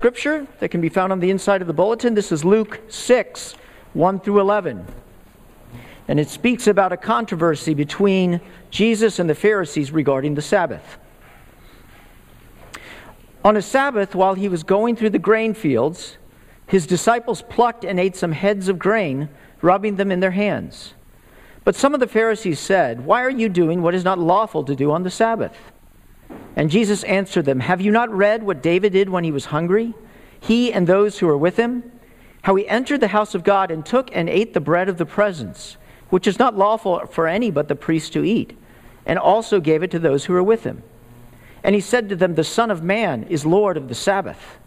scripture that can be found on the inside of the bulletin. This is Luke 6, 1 through 11. And it speaks about a controversy between Jesus and the Pharisees regarding the Sabbath. On a Sabbath, while he was going through the grain fields, his disciples plucked and ate some heads of grain, rubbing them in their hands. But some of the Pharisees said, Why are you doing what is not lawful to do on the Sabbath? And Jesus answered them, Have you not read what David did when he was hungry? He and those who were with him? How he entered the house of God and took and ate the bread of the presence, which is not lawful for any but the priest to eat, and also gave it to those who were with him. And he said to them, The Son of Man is Lord of the Sabbath.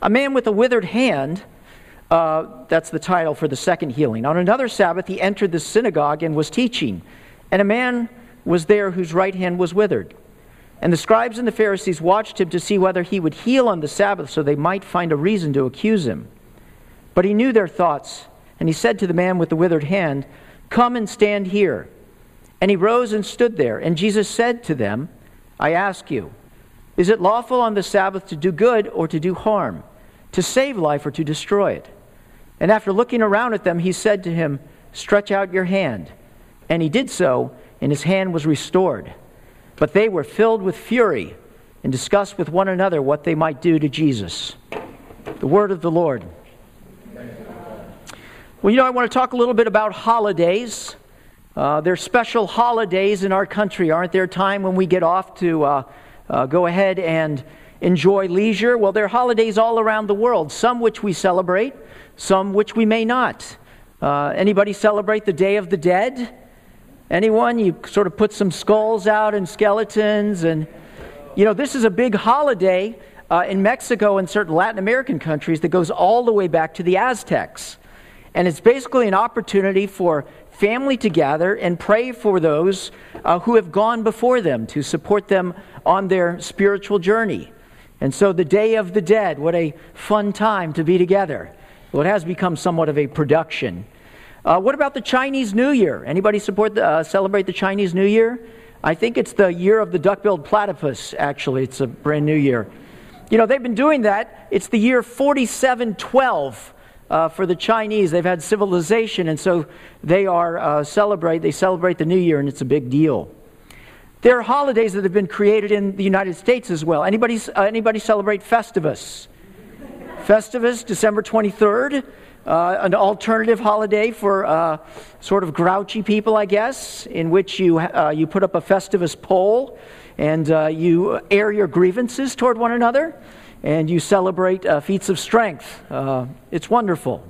A man with a withered hand, uh, that's the title for the second healing. On another Sabbath, he entered the synagogue and was teaching, and a man was there whose right hand was withered. And the scribes and the Pharisees watched him to see whether he would heal on the Sabbath so they might find a reason to accuse him. But he knew their thoughts, and he said to the man with the withered hand, Come and stand here. And he rose and stood there. And Jesus said to them, I ask you, is it lawful on the Sabbath to do good or to do harm, to save life or to destroy it? And after looking around at them, he said to him, Stretch out your hand. And he did so, and his hand was restored. But they were filled with fury and discussed with one another what they might do to Jesus. The word of the Lord. Well, you know, I want to talk a little bit about holidays. Uh, there's special holidays in our country, aren't there? Time when we get off to uh, uh, go ahead and enjoy leisure. Well, there are holidays all around the world, some which we celebrate, some which we may not. Uh, anybody celebrate the Day of the Dead? Anyone? You sort of put some skulls out and skeletons. And, you know, this is a big holiday uh, in Mexico and certain Latin American countries that goes all the way back to the Aztecs. And it's basically an opportunity for family to gather and pray for those uh, who have gone before them to support them on their spiritual journey. And so the Day of the Dead, what a fun time to be together. Well, it has become somewhat of a production. Uh, what about the Chinese New Year? Anybody support the, uh, celebrate the Chinese New Year? I think it's the year of the duck-billed platypus. Actually, it's a brand new year. You know, they've been doing that. It's the year 4712 uh, for the Chinese. They've had civilization, and so they are uh, celebrate. They celebrate the New Year, and it's a big deal. There are holidays that have been created in the United States as well. Anybody, uh, anybody celebrate Festivus? Festivus, December 23rd uh, an alternative holiday for uh, sort of grouchy people, I guess, in which you, uh, you put up a Festivus pole and uh, you air your grievances toward one another and you celebrate uh, feats of strength. Uh, it's wonderful.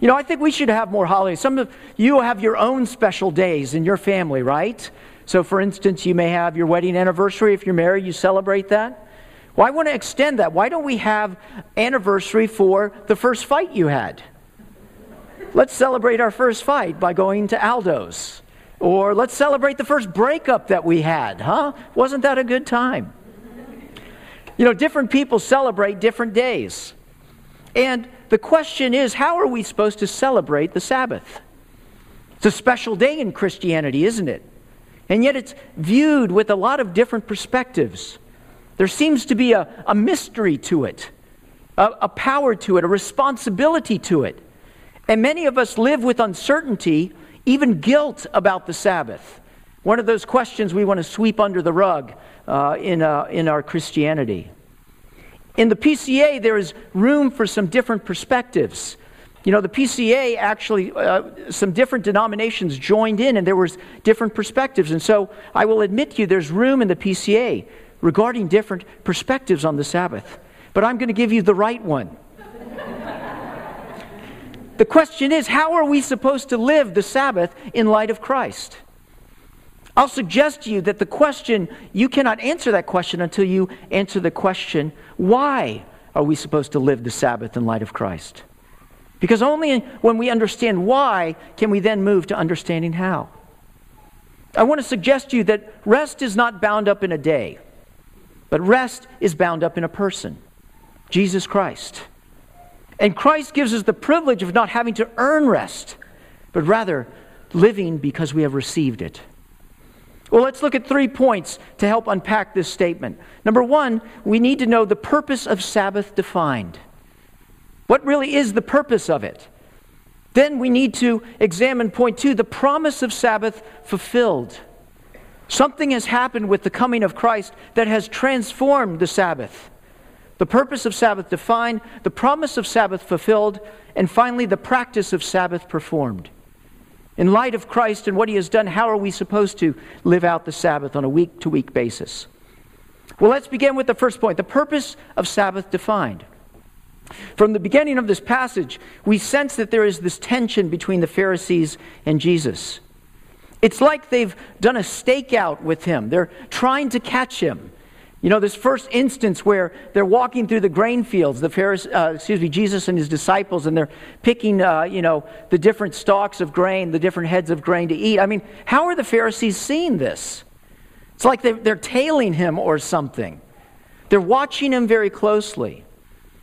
You know, I think we should have more holidays. Some of you have your own special days in your family, right? So, for instance, you may have your wedding anniversary. If you're married, you celebrate that. Well, want to extend that. Why don't we have anniversary for the first fight you had? Let's celebrate our first fight by going to Aldo's. Or let's celebrate the first breakup that we had, huh? Wasn't that a good time? You know, different people celebrate different days. And the question is how are we supposed to celebrate the Sabbath? It's a special day in Christianity, isn't it? And yet it's viewed with a lot of different perspectives. There seems to be a, a mystery to it, a, a power to it, a responsibility to it. And many of us live with uncertainty, even guilt about the Sabbath. One of those questions we want to sweep under the rug uh, in, uh, in our Christianity. In the PCA, there is room for some different perspectives. You know, the PCA actually, uh, some different denominations joined in, and there was different perspectives. And so I will admit to you, there's room in the PCA regarding different perspectives on the Sabbath. But I'm going to give you the right one. The question is, how are we supposed to live the Sabbath in light of Christ? I'll suggest to you that the question, you cannot answer that question until you answer the question, why are we supposed to live the Sabbath in light of Christ? Because only when we understand why can we then move to understanding how. I want to suggest to you that rest is not bound up in a day, but rest is bound up in a person Jesus Christ. And Christ gives us the privilege of not having to earn rest, but rather living because we have received it. Well, let's look at three points to help unpack this statement. Number one, we need to know the purpose of Sabbath defined. What really is the purpose of it? Then we need to examine point two the promise of Sabbath fulfilled. Something has happened with the coming of Christ that has transformed the Sabbath. The purpose of Sabbath defined, the promise of Sabbath fulfilled, and finally the practice of Sabbath performed. In light of Christ and what he has done, how are we supposed to live out the Sabbath on a week to week basis? Well, let's begin with the first point the purpose of Sabbath defined. From the beginning of this passage, we sense that there is this tension between the Pharisees and Jesus. It's like they've done a stakeout with him. They're trying to catch him. You know, this first instance where they're walking through the grain fields, the Pharisees, uh, excuse me, Jesus and his disciples, and they're picking, uh, you know, the different stalks of grain, the different heads of grain to eat. I mean, how are the Pharisees seeing this? It's like they're, they're tailing him or something. They're watching him very closely.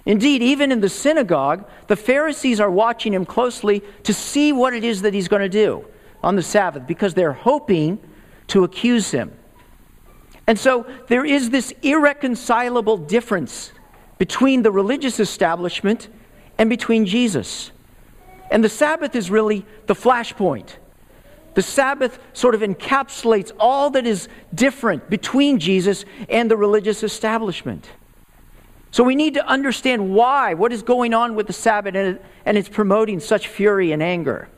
Indeed, even in the synagogue, the Pharisees are watching him closely to see what it is that he's going to do on the Sabbath because they're hoping to accuse him. And so there is this irreconcilable difference between the religious establishment and between Jesus. And the Sabbath is really the flashpoint. The Sabbath sort of encapsulates all that is different between Jesus and the religious establishment. So we need to understand why, what is going on with the Sabbath, and, and it's promoting such fury and anger.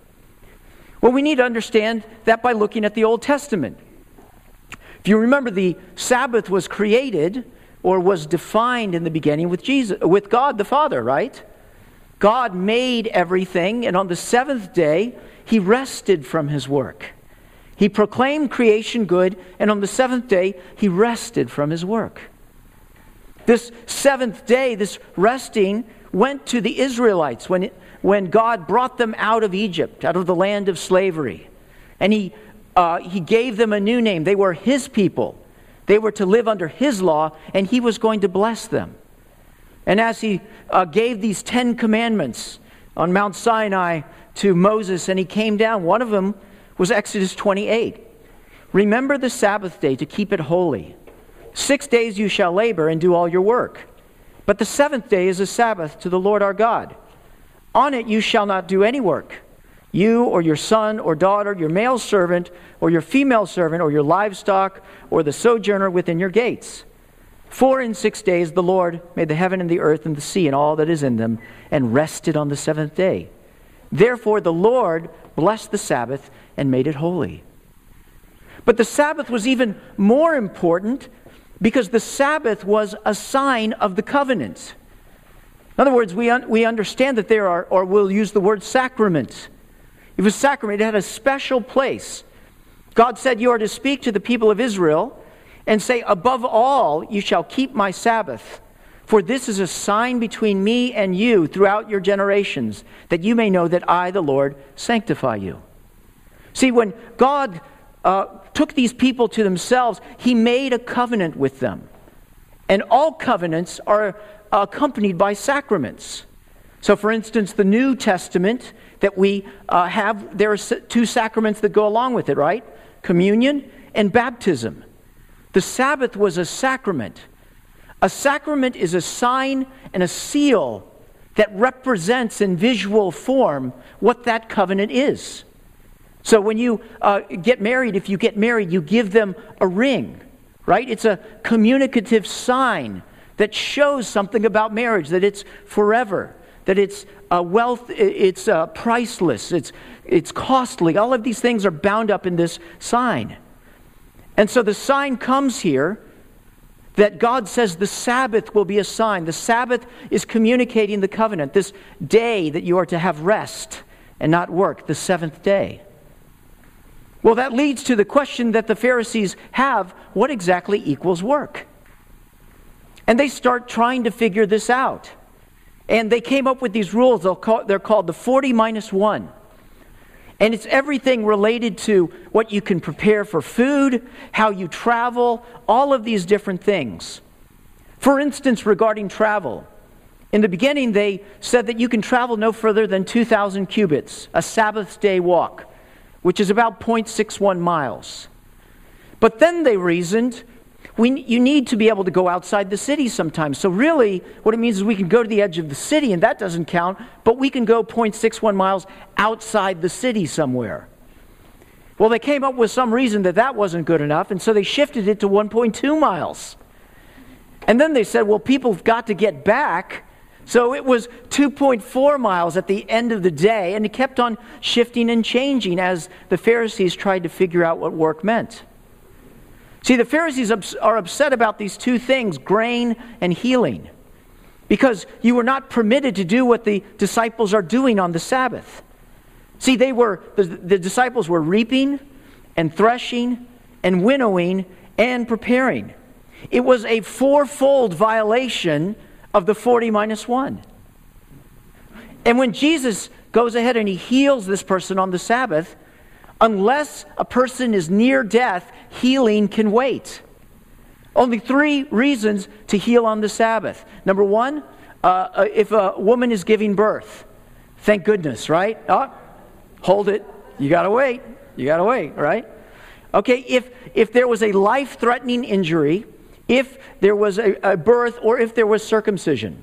Well, we need to understand that by looking at the Old Testament. If you remember, the Sabbath was created or was defined in the beginning with Jesus, with God the Father, right? God made everything, and on the seventh day, he rested from his work. He proclaimed creation good, and on the seventh day, he rested from his work. This seventh day, this resting, went to the Israelites when, when God brought them out of Egypt, out of the land of slavery. And he uh, he gave them a new name. They were his people. They were to live under his law, and he was going to bless them. And as he uh, gave these Ten Commandments on Mount Sinai to Moses, and he came down, one of them was Exodus 28. Remember the Sabbath day to keep it holy. Six days you shall labor and do all your work. But the seventh day is a Sabbath to the Lord our God. On it you shall not do any work you or your son or daughter, your male servant or your female servant or your livestock or the sojourner within your gates. For in six days the Lord made the heaven and the earth and the sea and all that is in them, and rested on the seventh day. Therefore the Lord blessed the Sabbath and made it holy. But the Sabbath was even more important because the Sabbath was a sign of the covenant. In other words, we, un- we understand that there are, or we'll use the word sacraments. It was sacrament, it had a special place. God said, You are to speak to the people of Israel and say, Above all, you shall keep my Sabbath. For this is a sign between me and you throughout your generations, that you may know that I, the Lord, sanctify you. See, when God uh, took these people to themselves, He made a covenant with them. And all covenants are accompanied by sacraments. So, for instance, the New Testament that we uh, have, there are two sacraments that go along with it, right? Communion and baptism. The Sabbath was a sacrament. A sacrament is a sign and a seal that represents in visual form what that covenant is. So when you uh, get married, if you get married, you give them a ring, right? It's a communicative sign that shows something about marriage, that it's forever that it's uh, wealth, it's uh, priceless, it's, it's costly. All of these things are bound up in this sign. And so the sign comes here that God says the Sabbath will be a sign. The Sabbath is communicating the covenant, this day that you are to have rest and not work, the seventh day. Well, that leads to the question that the Pharisees have what exactly equals work? And they start trying to figure this out. And they came up with these rules. They're called the 40 minus 1. And it's everything related to what you can prepare for food, how you travel, all of these different things. For instance, regarding travel, in the beginning they said that you can travel no further than 2,000 cubits, a Sabbath day walk, which is about 0.61 miles. But then they reasoned, we, you need to be able to go outside the city sometimes. So, really, what it means is we can go to the edge of the city, and that doesn't count, but we can go 0.61 miles outside the city somewhere. Well, they came up with some reason that that wasn't good enough, and so they shifted it to 1.2 miles. And then they said, well, people have got to get back. So it was 2.4 miles at the end of the day, and it kept on shifting and changing as the Pharisees tried to figure out what work meant. See, the Pharisees are upset about these two things grain and healing because you were not permitted to do what the disciples are doing on the Sabbath. See, they were, the, the disciples were reaping and threshing and winnowing and preparing. It was a fourfold violation of the 40 minus 1. And when Jesus goes ahead and he heals this person on the Sabbath, unless a person is near death, healing can wait. Only three reasons to heal on the Sabbath. Number one, uh, uh if a woman is giving birth, thank goodness, right? Oh, hold it. You got to wait. You got to wait, right? Okay, if, if there was a life threatening injury, if there was a, a, birth, or if there was circumcision,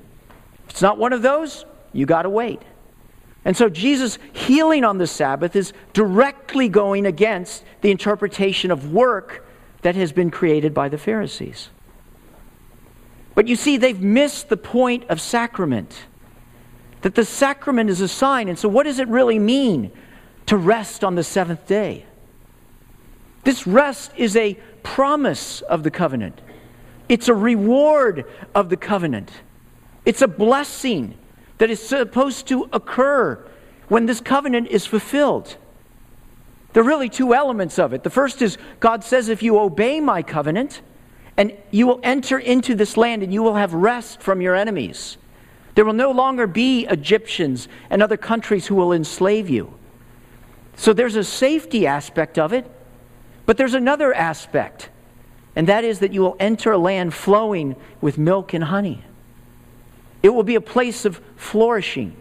if it's not one of those, you got to wait. And so Jesus healing on the Sabbath is directly going against the interpretation of work that has been created by the Pharisees. But you see, they've missed the point of sacrament. That the sacrament is a sign. And so, what does it really mean to rest on the seventh day? This rest is a promise of the covenant, it's a reward of the covenant, it's a blessing that is supposed to occur when this covenant is fulfilled. There are really two elements of it. The first is God says, if you obey my covenant, and you will enter into this land and you will have rest from your enemies. There will no longer be Egyptians and other countries who will enslave you. So there's a safety aspect of it, but there's another aspect, and that is that you will enter a land flowing with milk and honey. It will be a place of flourishing.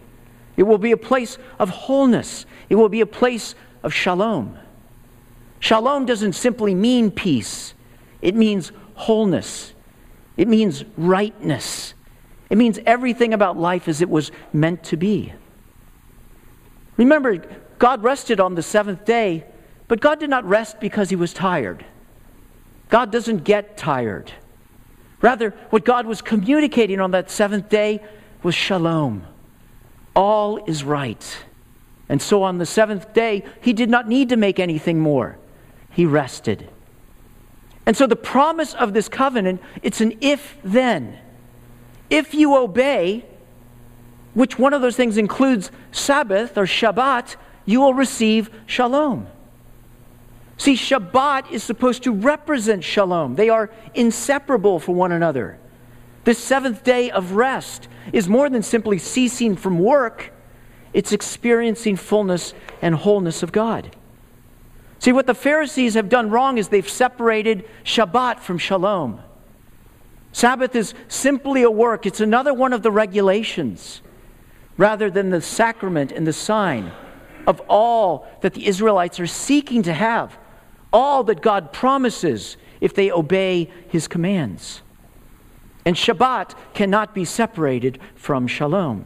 It will be a place of wholeness. It will be a place of shalom. Shalom doesn't simply mean peace, it means wholeness, it means rightness, it means everything about life as it was meant to be. Remember, God rested on the seventh day, but God did not rest because he was tired. God doesn't get tired. Rather, what God was communicating on that seventh day was shalom. All is right. And so on the seventh day, he did not need to make anything more. He rested. And so the promise of this covenant, it's an if then. If you obey, which one of those things includes Sabbath or Shabbat, you will receive shalom. See, Shabbat is supposed to represent shalom, they are inseparable for one another. The seventh day of rest is more than simply ceasing from work, it's experiencing fullness and wholeness of God. See, what the Pharisees have done wrong is they've separated Shabbat from shalom. Sabbath is simply a work, it's another one of the regulations rather than the sacrament and the sign of all that the Israelites are seeking to have all that God promises if they obey his commands. And Shabbat cannot be separated from Shalom.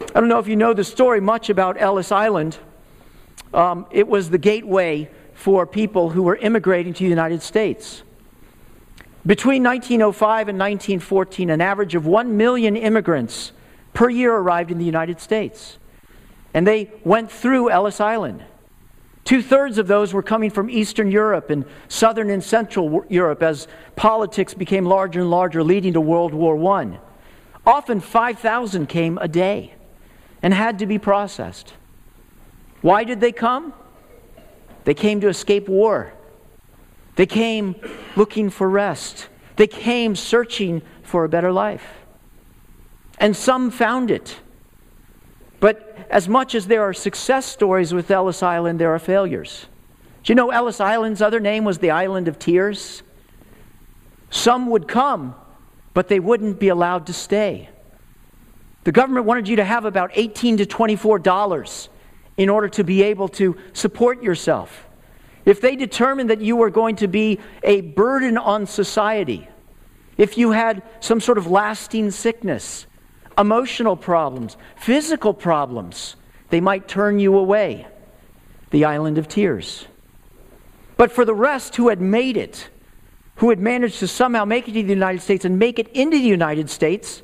I don't know if you know the story much about Ellis Island. Um, it was the gateway for people who were immigrating to the United States. Between 1905 and 1914, an average of 1 million immigrants per year arrived in the United States. And they went through Ellis Island. Two thirds of those were coming from Eastern Europe and Southern and Central Europe as politics became larger and larger, leading to World War I. Often 5,000 came a day and had to be processed. Why did they come? They came to escape war. They came looking for rest. They came searching for a better life. And some found it. But as much as there are success stories with Ellis Island, there are failures. Do you know Ellis Island's other name was the Island of Tears? Some would come, but they wouldn't be allowed to stay. The government wanted you to have about 18 to 24 dollars in order to be able to support yourself. if they determined that you were going to be a burden on society, if you had some sort of lasting sickness, emotional problems, physical problems, they might turn you away. The island of tears. But for the rest who had made it, who had managed to somehow make it to the United States and make it into the United States,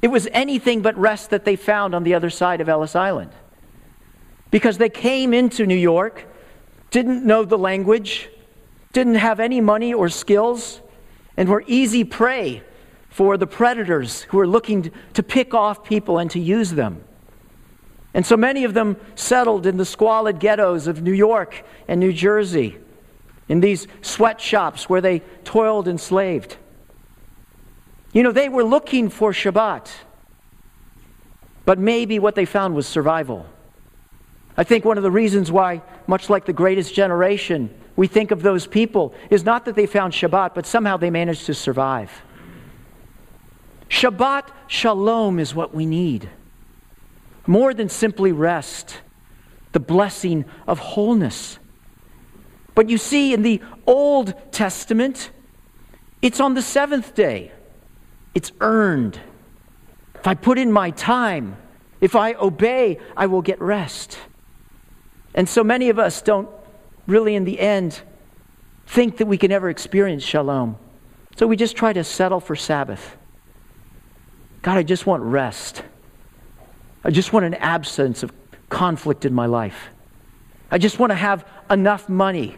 it was anything but rest that they found on the other side of Ellis Island. Because they came into New York, didn't know the language, didn't have any money or skills, and were easy prey for the predators who were looking to pick off people and to use them. And so many of them settled in the squalid ghettos of New York and New Jersey in these sweatshops where they toiled and slaved. You know, they were looking for Shabbat, but maybe what they found was survival. I think one of the reasons why, much like the greatest generation, we think of those people is not that they found Shabbat, but somehow they managed to survive. Shabbat shalom is what we need. More than simply rest, the blessing of wholeness. But you see, in the Old Testament, it's on the seventh day. It's earned. If I put in my time, if I obey, I will get rest. And so many of us don't really, in the end, think that we can ever experience shalom. So we just try to settle for Sabbath. God, I just want rest. I just want an absence of conflict in my life. I just want to have enough money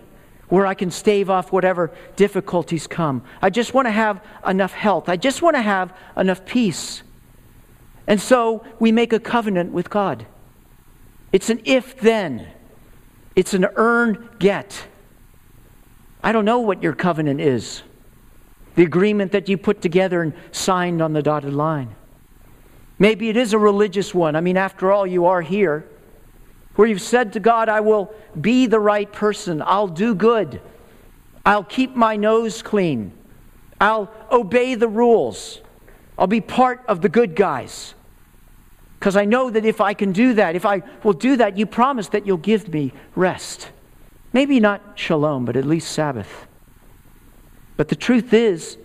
where I can stave off whatever difficulties come. I just want to have enough health. I just want to have enough peace. And so we make a covenant with God. It's an if then, it's an earn get. I don't know what your covenant is, the agreement that you put together and signed on the dotted line. Maybe it is a religious one. I mean, after all, you are here where you've said to God, I will be the right person, I'll do good, I'll keep my nose clean, I'll obey the rules, I'll be part of the good guys. Because I know that if I can do that, if I will do that, you promise that you'll give me rest. Maybe not shalom, but at least Sabbath. But the truth is,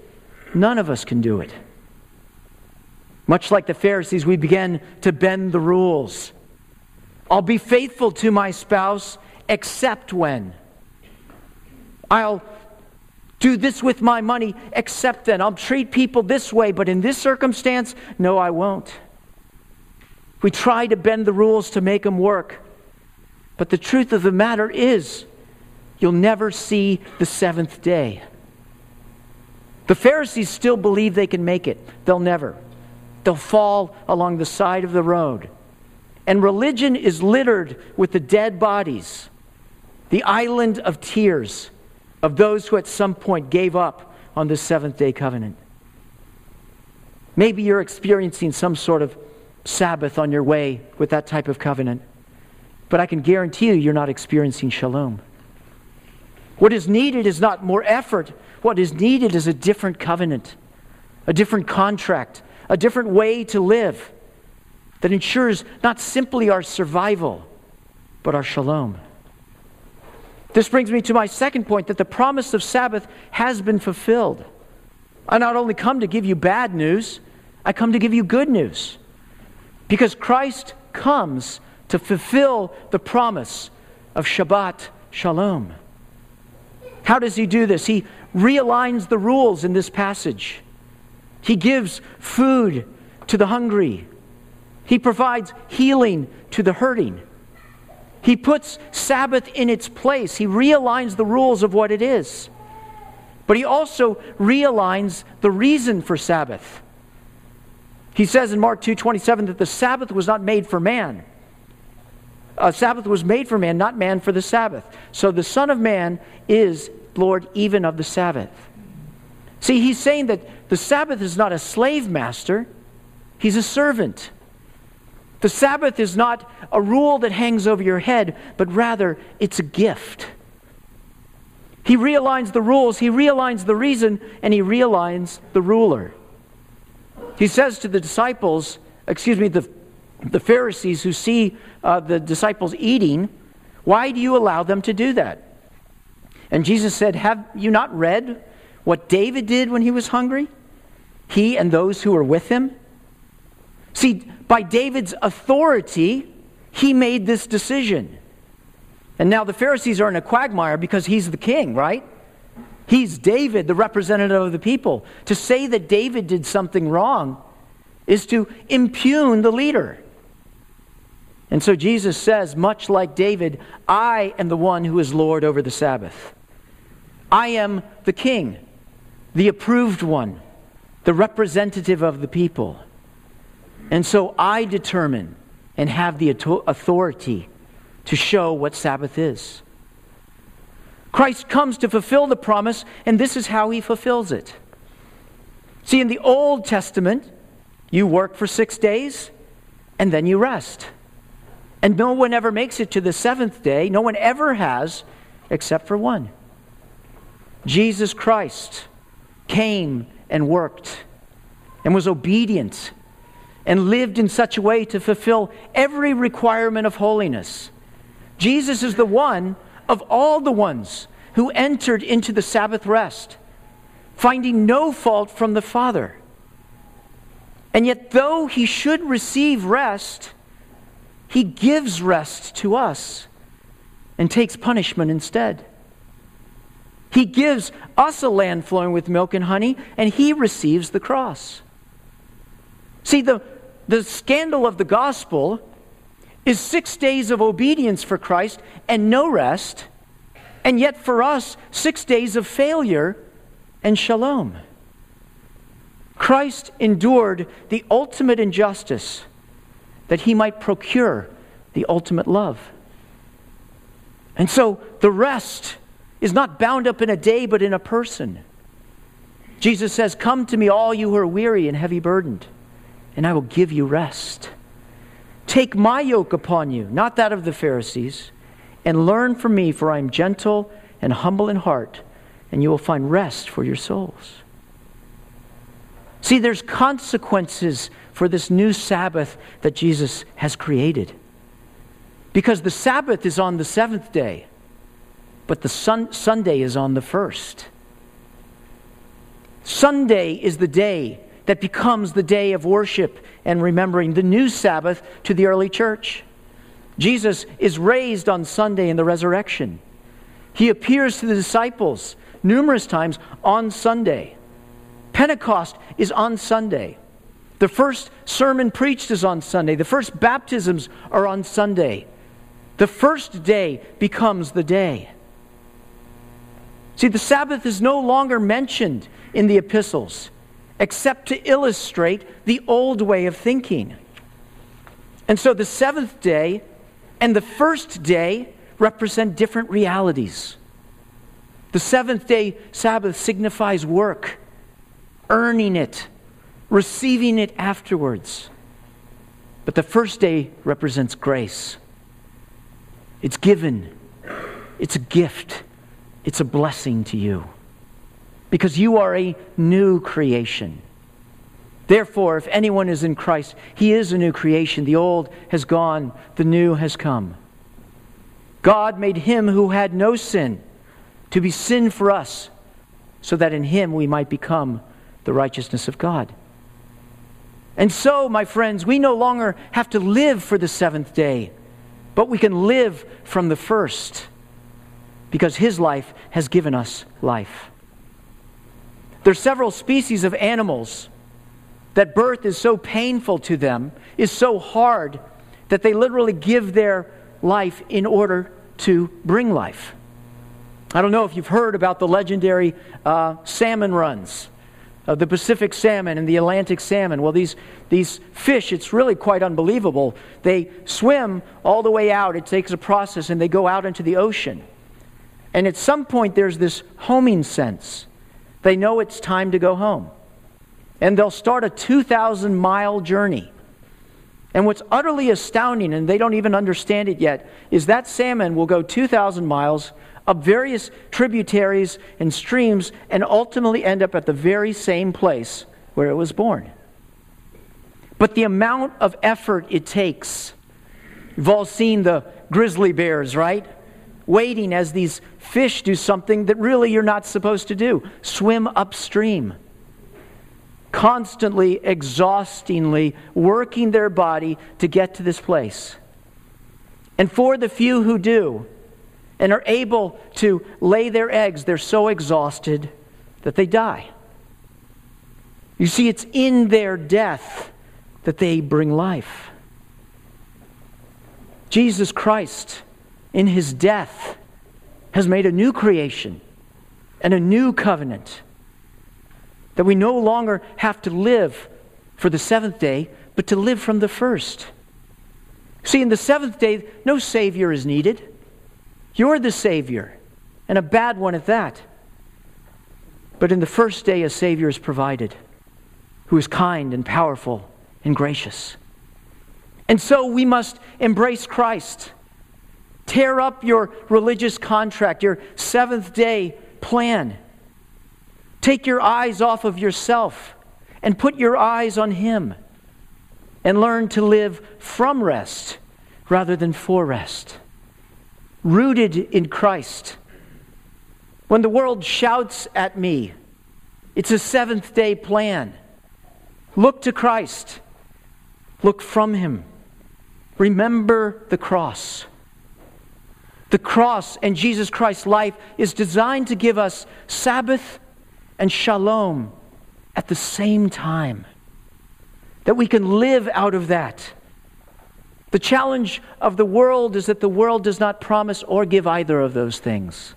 none of us can do it. Much like the Pharisees, we begin to bend the rules. I'll be faithful to my spouse except when. I'll do this with my money except then. I'll treat people this way, but in this circumstance, no, I won't. We try to bend the rules to make them work. But the truth of the matter is, you'll never see the seventh day. The Pharisees still believe they can make it, they'll never. They'll fall along the side of the road. And religion is littered with the dead bodies, the island of tears of those who at some point gave up on the seventh day covenant. Maybe you're experiencing some sort of Sabbath on your way with that type of covenant, but I can guarantee you you're not experiencing shalom. What is needed is not more effort, what is needed is a different covenant, a different contract, a different way to live that ensures not simply our survival, but our shalom. This brings me to my second point that the promise of Sabbath has been fulfilled. I not only come to give you bad news, I come to give you good news. Because Christ comes to fulfill the promise of Shabbat Shalom. How does he do this? He realigns the rules in this passage. He gives food to the hungry. He provides healing to the hurting. He puts Sabbath in its place. He realigns the rules of what it is. But he also realigns the reason for Sabbath. He says in Mark 2:27 that the Sabbath was not made for man. A Sabbath was made for man, not man for the Sabbath. So the Son of Man is Lord even of the Sabbath. See, he's saying that the Sabbath is not a slave master, he's a servant. The Sabbath is not a rule that hangs over your head, but rather it's a gift. He realigns the rules, he realigns the reason, and he realigns the ruler. He says to the disciples, excuse me, the, the Pharisees who see uh, the disciples eating, why do you allow them to do that? And Jesus said, Have you not read what David did when he was hungry? He and those who were with him? See, by David's authority, he made this decision. And now the Pharisees are in a quagmire because he's the king, right? He's David, the representative of the people. To say that David did something wrong is to impugn the leader. And so Jesus says, much like David, I am the one who is Lord over the Sabbath. I am the king, the approved one, the representative of the people. And so I determine and have the authority to show what Sabbath is. Christ comes to fulfill the promise, and this is how he fulfills it. See, in the Old Testament, you work for six days and then you rest. And no one ever makes it to the seventh day. No one ever has, except for one. Jesus Christ came and worked and was obedient and lived in such a way to fulfill every requirement of holiness. Jesus is the one of all the ones who entered into the Sabbath rest, finding no fault from the Father. And yet, though he should receive rest, he gives rest to us and takes punishment instead. He gives us a land flowing with milk and honey, and he receives the cross. See, the, the scandal of the gospel is six days of obedience for Christ and no rest, and yet for us, six days of failure and shalom. Christ endured the ultimate injustice that he might procure the ultimate love. And so the rest is not bound up in a day, but in a person. Jesus says, Come to me, all you who are weary and heavy burdened, and I will give you rest. Take my yoke upon you, not that of the Pharisees, and learn from me, for I am gentle and humble in heart, and you will find rest for your souls. See, there's consequences for this new Sabbath that Jesus has created. Because the Sabbath is on the seventh day, but the sun, Sunday is on the first. Sunday is the day that becomes the day of worship and remembering the new Sabbath to the early church. Jesus is raised on Sunday in the resurrection. He appears to the disciples numerous times on Sunday. Pentecost is on Sunday. The first sermon preached is on Sunday. The first baptisms are on Sunday. The first day becomes the day. See, the Sabbath is no longer mentioned in the epistles except to illustrate the old way of thinking. And so the seventh day and the first day represent different realities. The seventh day Sabbath signifies work, earning it, receiving it afterwards. But the first day represents grace. It's given, it's a gift, it's a blessing to you. Because you are a new creation. Therefore, if anyone is in Christ, he is a new creation. The old has gone, the new has come. God made him who had no sin to be sin for us, so that in him we might become the righteousness of God. And so, my friends, we no longer have to live for the seventh day, but we can live from the first because his life has given us life. There are several species of animals that birth is so painful to them, is so hard, that they literally give their life in order to bring life. I don't know if you've heard about the legendary uh, salmon runs of the Pacific salmon and the Atlantic salmon. Well, these, these fish, it's really quite unbelievable. They swim all the way out, it takes a process, and they go out into the ocean. And at some point, there's this homing sense. They know it's time to go home. And they'll start a 2,000 mile journey. And what's utterly astounding, and they don't even understand it yet, is that salmon will go 2,000 miles up various tributaries and streams and ultimately end up at the very same place where it was born. But the amount of effort it takes, you've all seen the grizzly bears, right? waiting as these fish do something that really you're not supposed to do swim upstream. Constantly, exhaustingly working their body to get to this place. And for the few who do and are able to lay their eggs, they're so exhausted that they die. You see, it's in their death that they bring life. Jesus Christ, in his death, has made a new creation and a new covenant. That we no longer have to live for the seventh day, but to live from the first. See, in the seventh day, no Savior is needed. You're the Savior, and a bad one at that. But in the first day, a Savior is provided who is kind and powerful and gracious. And so we must embrace Christ. Tear up your religious contract, your seventh day plan. Take your eyes off of yourself and put your eyes on Him. And learn to live from rest rather than for rest. Rooted in Christ. When the world shouts at me, it's a seventh day plan. Look to Christ, look from Him. Remember the cross. The cross and Jesus Christ's life is designed to give us Sabbath and shalom at the same time. That we can live out of that. The challenge of the world is that the world does not promise or give either of those things.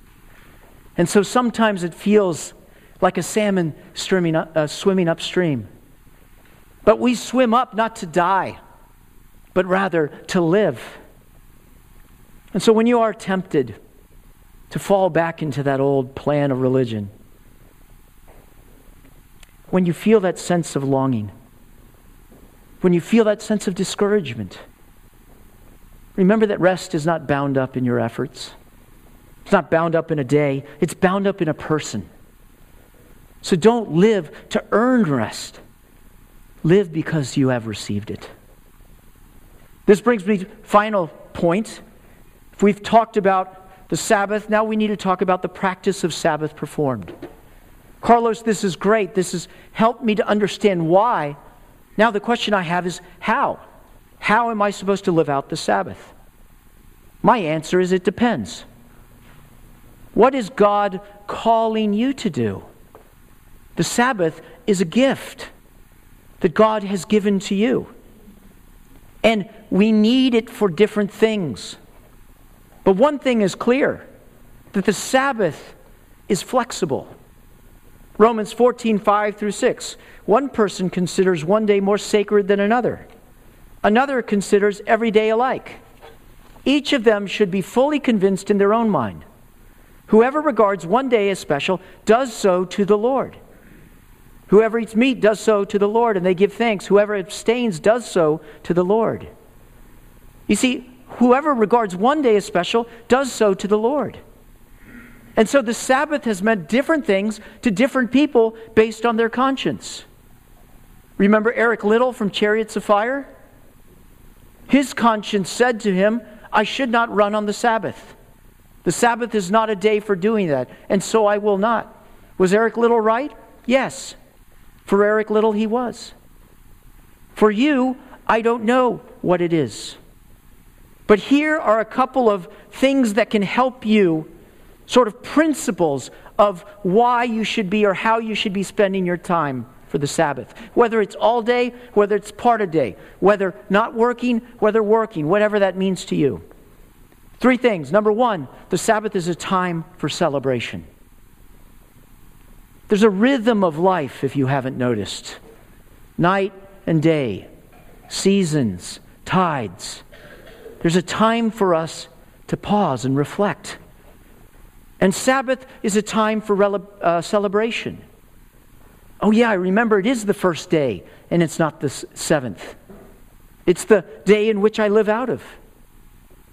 And so sometimes it feels like a salmon swimming, uh, swimming upstream. But we swim up not to die, but rather to live. And so when you are tempted to fall back into that old plan of religion, when you feel that sense of longing, when you feel that sense of discouragement, remember that rest is not bound up in your efforts. It's not bound up in a day, it's bound up in a person. So don't live to earn rest. Live because you have received it. This brings me to final point. If we've talked about the Sabbath, now we need to talk about the practice of Sabbath performed. Carlos, this is great. This has helped me to understand why. Now the question I have is how? How am I supposed to live out the Sabbath? My answer is it depends. What is God calling you to do? The Sabbath is a gift that God has given to you. And we need it for different things. But one thing is clear that the Sabbath is flexible. Romans 14, 5 through 6. One person considers one day more sacred than another, another considers every day alike. Each of them should be fully convinced in their own mind. Whoever regards one day as special does so to the Lord. Whoever eats meat does so to the Lord, and they give thanks. Whoever abstains does so to the Lord. You see, whoever regards one day as special does so to the Lord. And so the Sabbath has meant different things to different people based on their conscience. Remember Eric Liddell from Chariots of Fire? His conscience said to him, I should not run on the Sabbath. The Sabbath is not a day for doing that, and so I will not. Was Eric Liddell right? Yes. For Eric Liddell, he was. For you, I don't know what it is. But here are a couple of things that can help you, sort of principles of why you should be or how you should be spending your time for the Sabbath. Whether it's all day, whether it's part of day, whether not working, whether working, whatever that means to you. Three things. Number one, the Sabbath is a time for celebration. There's a rhythm of life, if you haven't noticed night and day, seasons, tides. There's a time for us to pause and reflect. And Sabbath is a time for rele- uh, celebration. Oh, yeah, I remember it is the first day, and it's not the seventh. It's the day in which I live out of.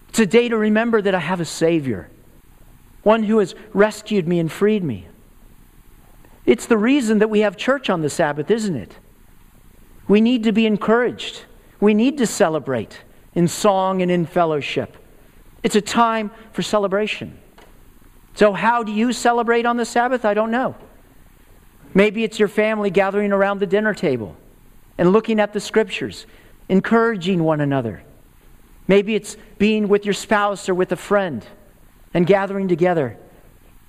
It's a day to remember that I have a Savior, one who has rescued me and freed me. It's the reason that we have church on the Sabbath, isn't it? We need to be encouraged. We need to celebrate in song and in fellowship. It's a time for celebration. So, how do you celebrate on the Sabbath? I don't know. Maybe it's your family gathering around the dinner table and looking at the scriptures, encouraging one another. Maybe it's being with your spouse or with a friend and gathering together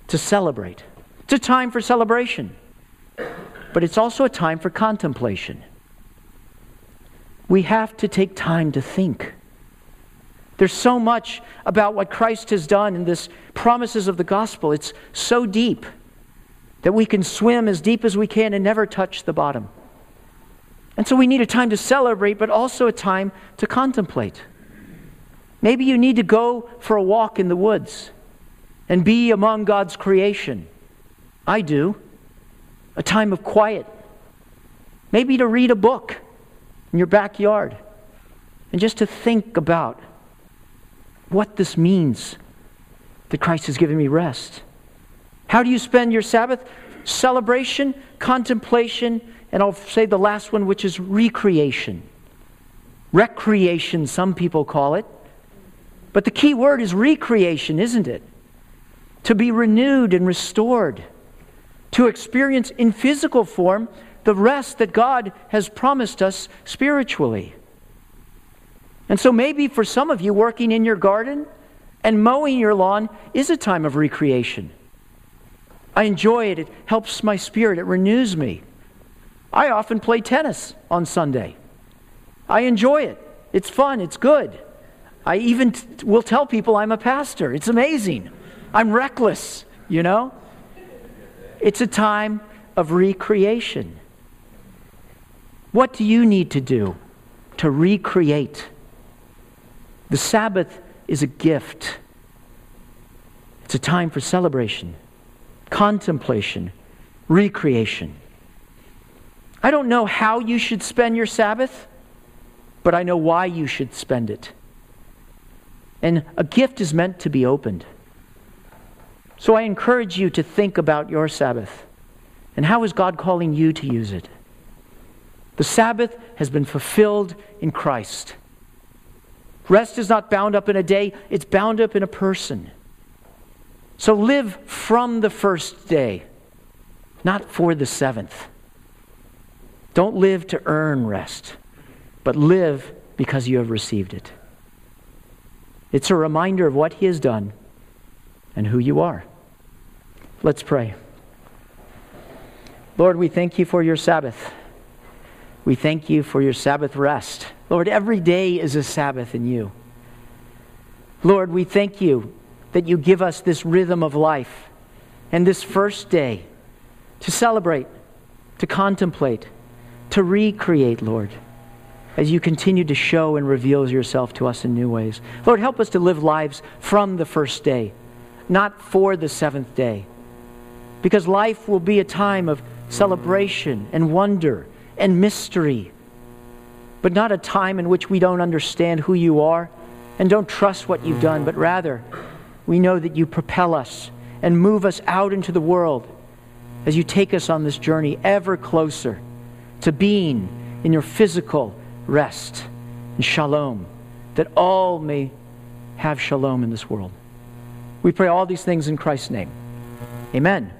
to celebrate. It's a time for celebration, but it's also a time for contemplation. We have to take time to think. There's so much about what Christ has done in this promises of the gospel. It's so deep that we can swim as deep as we can and never touch the bottom. And so we need a time to celebrate, but also a time to contemplate. Maybe you need to go for a walk in the woods and be among God's creation. I do. A time of quiet. Maybe to read a book in your backyard and just to think about what this means that Christ has given me rest. How do you spend your Sabbath? Celebration, contemplation, and I'll say the last one, which is recreation. Recreation, some people call it. But the key word is recreation, isn't it? To be renewed and restored, to experience in physical form the rest that God has promised us spiritually. And so maybe for some of you, working in your garden and mowing your lawn is a time of recreation. I enjoy it, it helps my spirit, it renews me. I often play tennis on Sunday. I enjoy it, it's fun, it's good. I even t- will tell people I'm a pastor. It's amazing. I'm reckless, you know? It's a time of recreation. What do you need to do to recreate? The Sabbath is a gift, it's a time for celebration, contemplation, recreation. I don't know how you should spend your Sabbath, but I know why you should spend it. And a gift is meant to be opened. So I encourage you to think about your Sabbath and how is God calling you to use it? The Sabbath has been fulfilled in Christ. Rest is not bound up in a day, it's bound up in a person. So live from the first day, not for the seventh. Don't live to earn rest, but live because you have received it. It's a reminder of what He has done and who you are. Let's pray. Lord, we thank you for your Sabbath. We thank you for your Sabbath rest. Lord, every day is a Sabbath in you. Lord, we thank you that you give us this rhythm of life and this first day to celebrate, to contemplate, to recreate, Lord, as you continue to show and reveal yourself to us in new ways. Lord, help us to live lives from the first day, not for the seventh day. Because life will be a time of celebration and wonder and mystery, but not a time in which we don't understand who you are and don't trust what you've done, but rather we know that you propel us and move us out into the world as you take us on this journey ever closer to being in your physical rest and shalom, that all may have shalom in this world. We pray all these things in Christ's name. Amen.